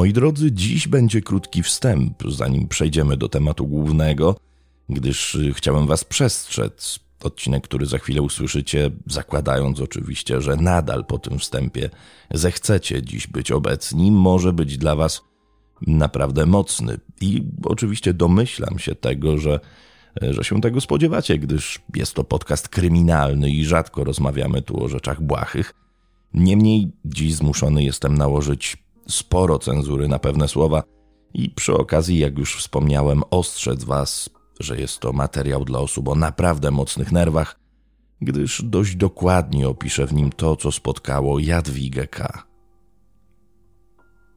Moi drodzy, dziś będzie krótki wstęp, zanim przejdziemy do tematu głównego, gdyż y, chciałem Was przestrzec. Odcinek, który za chwilę usłyszycie, zakładając oczywiście, że nadal po tym wstępie zechcecie dziś być obecni, może być dla Was naprawdę mocny. I oczywiście domyślam się tego, że, że się tego spodziewacie, gdyż jest to podcast kryminalny i rzadko rozmawiamy tu o rzeczach błahych. Niemniej dziś zmuszony jestem nałożyć sporo cenzury na pewne słowa i przy okazji, jak już wspomniałem, ostrzec Was, że jest to materiał dla osób o naprawdę mocnych nerwach, gdyż dość dokładnie opiszę w nim to, co spotkało Jadwigę K.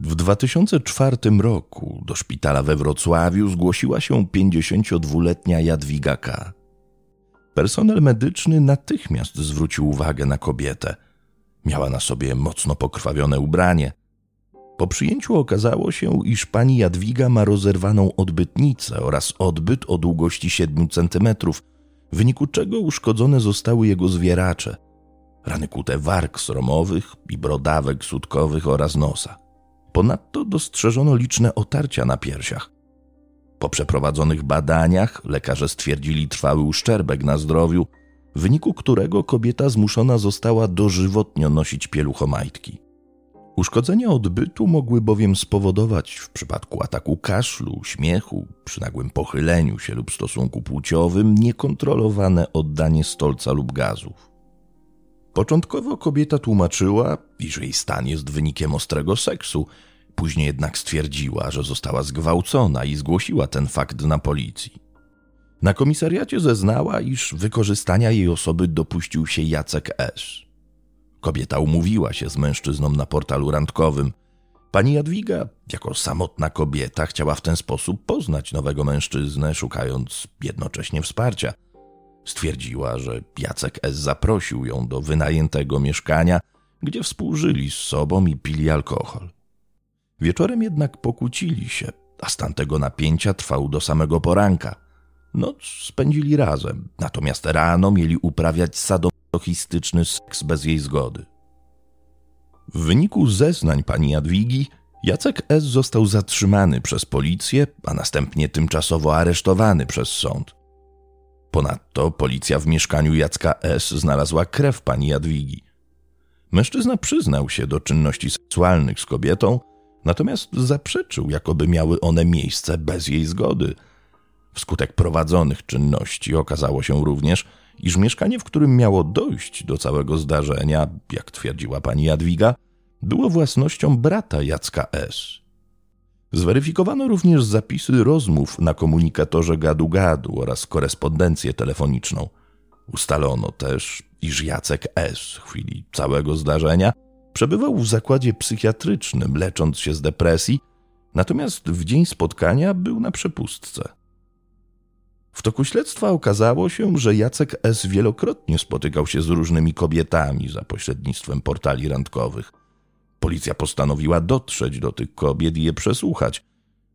W 2004 roku do szpitala we Wrocławiu zgłosiła się 52-letnia Jadwiga K. Personel medyczny natychmiast zwrócił uwagę na kobietę. Miała na sobie mocno pokrwawione ubranie, po przyjęciu okazało się, iż pani Jadwiga ma rozerwaną odbytnicę oraz odbyt o długości 7 cm, w wyniku czego uszkodzone zostały jego zwieracze. Rany kute warg sromowych i brodawek sutkowych oraz nosa. Ponadto dostrzeżono liczne otarcia na piersiach. Po przeprowadzonych badaniach lekarze stwierdzili trwały uszczerbek na zdrowiu, w wyniku którego kobieta zmuszona została dożywotnio nosić pieluchomajtki. Uszkodzenia odbytu mogły bowiem spowodować w przypadku ataku kaszlu, śmiechu, przy nagłym pochyleniu się lub stosunku płciowym niekontrolowane oddanie stolca lub gazów. Początkowo kobieta tłumaczyła, iż jej stan jest wynikiem ostrego seksu, później jednak stwierdziła, że została zgwałcona i zgłosiła ten fakt na policji. Na komisariacie zeznała, iż wykorzystania jej osoby dopuścił się Jacek S. Kobieta umówiła się z mężczyzną na portalu randkowym. Pani Jadwiga, jako samotna kobieta, chciała w ten sposób poznać nowego mężczyznę, szukając jednocześnie wsparcia. Stwierdziła, że Jacek S. zaprosił ją do wynajętego mieszkania, gdzie współżyli z sobą i pili alkohol. Wieczorem jednak pokłócili się, a stan tego napięcia trwał do samego poranka. Noc spędzili razem, natomiast rano mieli uprawiać sadomasochizm masochistyczny seks bez jej zgody. W wyniku zeznań pani Jadwigi, Jacek S. został zatrzymany przez policję, a następnie tymczasowo aresztowany przez sąd. Ponadto policja w mieszkaniu Jacka S. znalazła krew pani Jadwigi. Mężczyzna przyznał się do czynności seksualnych z kobietą, natomiast zaprzeczył, jakoby miały one miejsce bez jej zgody. Wskutek prowadzonych czynności okazało się również, iż mieszkanie, w którym miało dojść do całego zdarzenia, jak twierdziła pani Jadwiga, było własnością brata Jacka S. Zweryfikowano również zapisy rozmów na komunikatorze gadu-gadu oraz korespondencję telefoniczną. Ustalono też, iż Jacek S. w chwili całego zdarzenia przebywał w zakładzie psychiatrycznym, lecząc się z depresji, natomiast w dzień spotkania był na przepustce. Toku śledztwa okazało się, że Jacek S. wielokrotnie spotykał się z różnymi kobietami za pośrednictwem portali randkowych. Policja postanowiła dotrzeć do tych kobiet i je przesłuchać.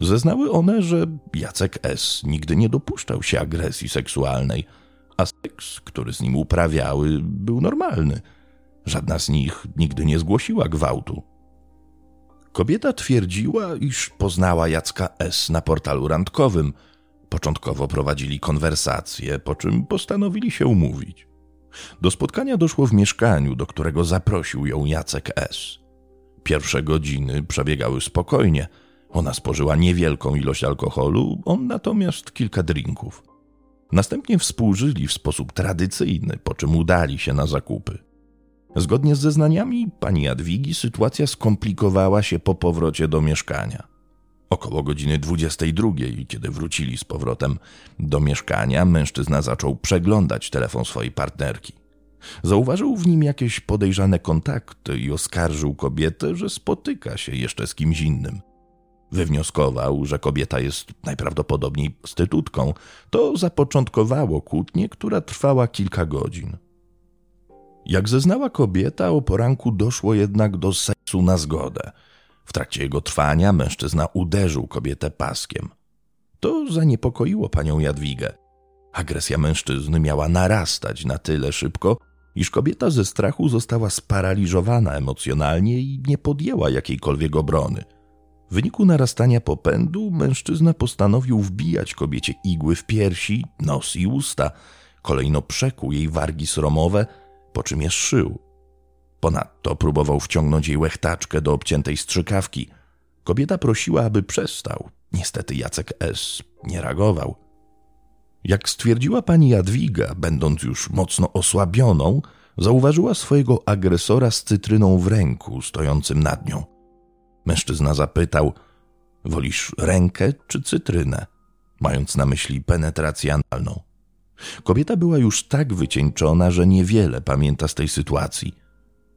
Zeznały one, że Jacek S. nigdy nie dopuszczał się agresji seksualnej, a seks, który z nim uprawiały, był normalny. Żadna z nich nigdy nie zgłosiła gwałtu. Kobieta twierdziła, iż poznała Jacka S. na portalu randkowym – Początkowo prowadzili konwersację, po czym postanowili się umówić. Do spotkania doszło w mieszkaniu, do którego zaprosił ją Jacek S. Pierwsze godziny przebiegały spokojnie. Ona spożyła niewielką ilość alkoholu, on natomiast kilka drinków. Następnie współżyli w sposób tradycyjny, po czym udali się na zakupy. Zgodnie z zeznaniami pani Jadwigi sytuacja skomplikowała się po powrocie do mieszkania. Około godziny 22, kiedy wrócili z powrotem do mieszkania, mężczyzna zaczął przeglądać telefon swojej partnerki. Zauważył w nim jakieś podejrzane kontakty i oskarżył kobietę, że spotyka się jeszcze z kimś innym. Wywnioskował, że kobieta jest najprawdopodobniej prostytutką. To zapoczątkowało kłótnię, która trwała kilka godzin. Jak zeznała kobieta, o poranku doszło jednak do seksu na zgodę – w trakcie jego trwania mężczyzna uderzył kobietę paskiem. To zaniepokoiło panią Jadwigę. Agresja mężczyzny miała narastać na tyle szybko, iż kobieta ze strachu została sparaliżowana emocjonalnie i nie podjęła jakiejkolwiek obrony. W wyniku narastania popędu mężczyzna postanowił wbijać kobiecie igły w piersi, nos i usta. Kolejno przekuł jej wargi sromowe, po czym je zszył. Ponadto próbował wciągnąć jej łechtaczkę do obciętej strzykawki. Kobieta prosiła, aby przestał. Niestety Jacek S. nie reagował. Jak stwierdziła pani Jadwiga, będąc już mocno osłabioną, zauważyła swojego agresora z cytryną w ręku, stojącym nad nią. Mężczyzna zapytał: Wolisz rękę czy cytrynę? Mając na myśli penetrację analną. Kobieta była już tak wycieńczona, że niewiele pamięta z tej sytuacji.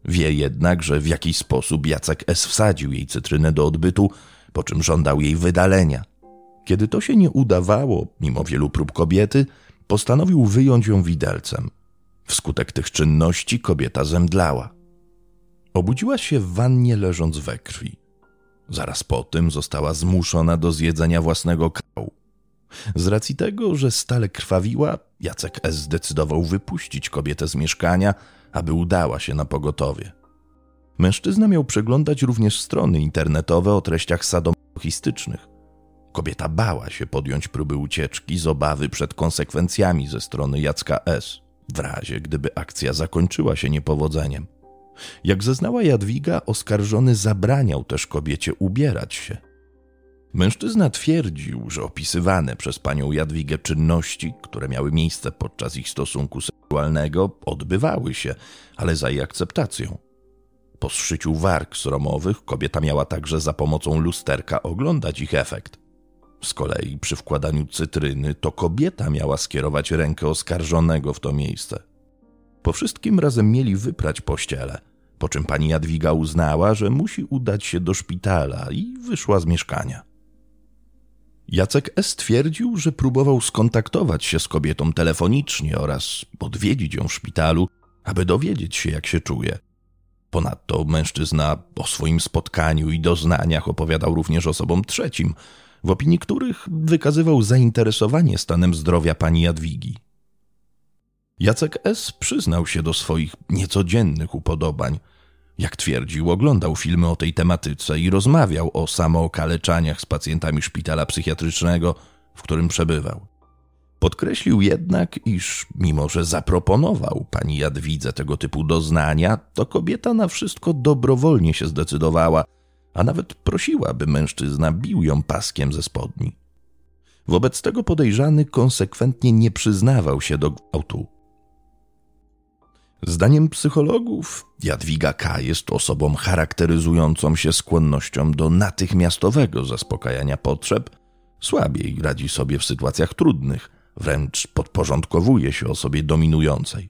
Wie jednak, że w jakiś sposób Jacek S. wsadził jej cytrynę do odbytu, po czym żądał jej wydalenia. Kiedy to się nie udawało, mimo wielu prób kobiety, postanowił wyjąć ją widelcem. Wskutek tych czynności kobieta zemdlała. Obudziła się w wannie leżąc we krwi. Zaraz po tym została zmuszona do zjedzenia własnego kału. Z racji tego, że stale krwawiła, Jacek S. zdecydował wypuścić kobietę z mieszkania, aby udała się na pogotowie. Mężczyzna miał przeglądać również strony internetowe o treściach sadomasochistycznych. Kobieta bała się podjąć próby ucieczki z obawy przed konsekwencjami ze strony Jacka S., w razie gdyby akcja zakończyła się niepowodzeniem. Jak zeznała Jadwiga, oskarżony zabraniał też kobiecie ubierać się. Mężczyzna twierdził, że opisywane przez panią Jadwigę czynności, które miały miejsce podczas ich stosunku seksualnego, odbywały się, ale za jej akceptacją. Po zszyciu warg sromowych kobieta miała także za pomocą lusterka oglądać ich efekt. Z kolei przy wkładaniu cytryny to kobieta miała skierować rękę oskarżonego w to miejsce. Po wszystkim razem mieli wyprać pościele, po czym pani Jadwiga uznała, że musi udać się do szpitala i wyszła z mieszkania. Jacek S. twierdził, że próbował skontaktować się z kobietą telefonicznie oraz odwiedzić ją w szpitalu, aby dowiedzieć się, jak się czuje. Ponadto mężczyzna o swoim spotkaniu i doznaniach opowiadał również osobom trzecim, w opinii których wykazywał zainteresowanie stanem zdrowia pani Jadwigi. Jacek S. przyznał się do swoich niecodziennych upodobań. Jak twierdził, oglądał filmy o tej tematyce i rozmawiał o samookaleczaniach z pacjentami szpitala psychiatrycznego, w którym przebywał. Podkreślił jednak, iż mimo że zaproponował pani Jadwidze tego typu doznania, to kobieta na wszystko dobrowolnie się zdecydowała, a nawet prosiła, by mężczyzna bił ją paskiem ze spodni. Wobec tego podejrzany konsekwentnie nie przyznawał się do gwałtu. Zdaniem psychologów, Jadwiga K. jest osobą charakteryzującą się skłonnością do natychmiastowego zaspokajania potrzeb, słabiej radzi sobie w sytuacjach trudnych, wręcz podporządkowuje się osobie dominującej.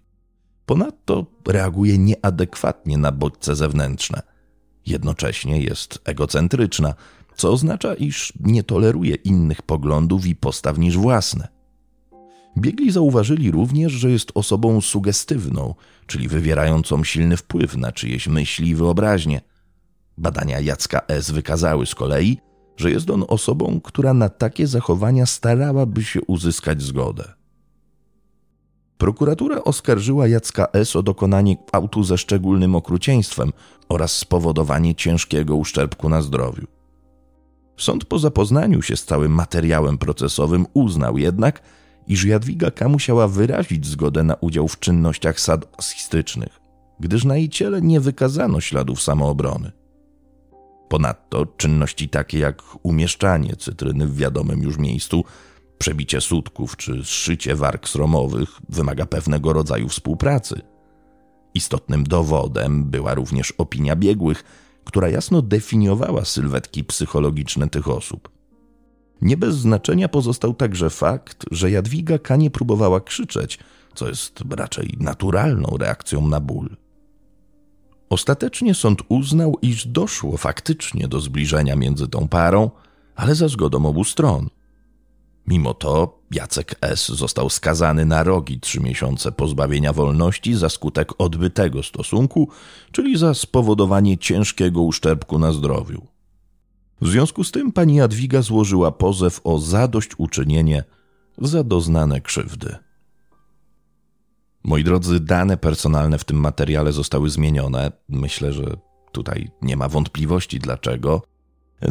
Ponadto reaguje nieadekwatnie na bodźce zewnętrzne. Jednocześnie jest egocentryczna, co oznacza, iż nie toleruje innych poglądów i postaw niż własne. Biegli zauważyli również, że jest osobą sugestywną, czyli wywierającą silny wpływ na czyjeś myśli i wyobraźnię. Badania Jacka S. wykazały z kolei, że jest on osobą, która na takie zachowania starałaby się uzyskać zgodę. Prokuratura oskarżyła Jacka S. o dokonanie gwałtu ze szczególnym okrucieństwem oraz spowodowanie ciężkiego uszczerbku na zdrowiu. Sąd po zapoznaniu się z całym materiałem procesowym uznał jednak, iż Jadwiga K. musiała wyrazić zgodę na udział w czynnościach sadystycznych, gdyż na jej ciele nie wykazano śladów samoobrony. Ponadto czynności takie jak umieszczanie cytryny w wiadomym już miejscu, przebicie sutków czy zszycie warg sromowych wymaga pewnego rodzaju współpracy. Istotnym dowodem była również opinia biegłych, która jasno definiowała sylwetki psychologiczne tych osób. Nie bez znaczenia pozostał także fakt, że Jadwiga K. nie próbowała krzyczeć, co jest raczej naturalną reakcją na ból. Ostatecznie sąd uznał, iż doszło faktycznie do zbliżenia między tą parą, ale za zgodą obu stron. Mimo to Jacek S. został skazany na rogi trzy miesiące pozbawienia wolności za skutek odbytego stosunku, czyli za spowodowanie ciężkiego uszczerbku na zdrowiu. W związku z tym pani Jadwiga złożyła pozew o zadośćuczynienie za doznane krzywdy. Moi drodzy, dane personalne w tym materiale zostały zmienione. Myślę, że tutaj nie ma wątpliwości dlaczego.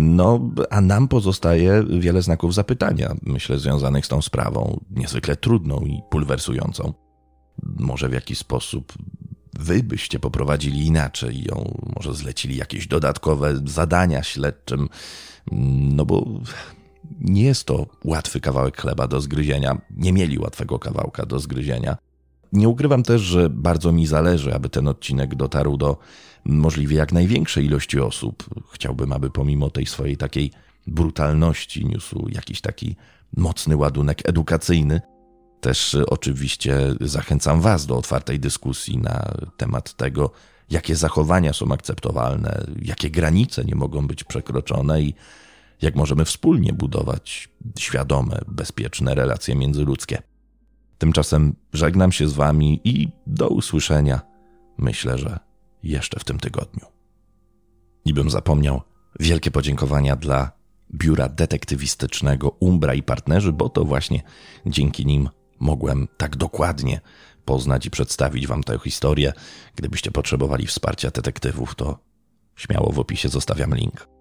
No, a nam pozostaje wiele znaków zapytania, myślę, związanych z tą sprawą, niezwykle trudną i pulwersującą. Może w jakiś sposób wy byście poprowadzili inaczej ją, może zlecili jakieś dodatkowe zadania śledczym, no bo nie jest to łatwy kawałek chleba do zgryzienia. Nie mieli łatwego kawałka do zgryzienia. Nie ukrywam też, że bardzo mi zależy, aby ten odcinek dotarł do możliwie jak największej ilości osób. Chciałbym, aby pomimo tej swojej takiej brutalności niósł jakiś taki mocny ładunek edukacyjny. Też oczywiście zachęcam Was do otwartej dyskusji na temat tego, jakie zachowania są akceptowalne, jakie granice nie mogą być przekroczone i jak możemy wspólnie budować świadome, bezpieczne relacje międzyludzkie. Tymczasem żegnam się z Wami i do usłyszenia. Myślę, że jeszcze w tym tygodniu. I bym zapomniał, wielkie podziękowania dla biura detektywistycznego Umbra i partnerzy, bo to właśnie dzięki nim mogłem tak dokładnie poznać i przedstawić Wam tę historię. Gdybyście potrzebowali wsparcia detektywów, to śmiało w opisie zostawiam link.